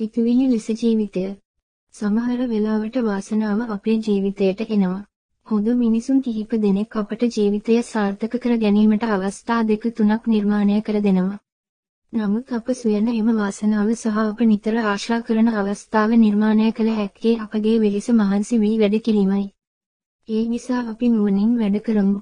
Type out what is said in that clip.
සිතුවිලි ලෙස ජීවිතය. සමහර වෙලාවට වාසනාව අපේ ජීවිතයට එනවා. හොඳ මිනිසුන් කිහිප දෙනෙක් අපට ජීවිතය සාර්ථක කර ගැනීමට අවස්ථා දෙක තුනක් නිර්මාණය කර දෙනවා. නමුත් අප සොයන එම වාසනාව සහ අප නිතර ආශා කරන අවස්ථාව නිර්මාණය කළ හැක්කේ අපගේ වෙහෙස මහන්සි වී වැඩ කිරීමයි. ඒ නිසා අපි නුවණින් වැඩ කරමු.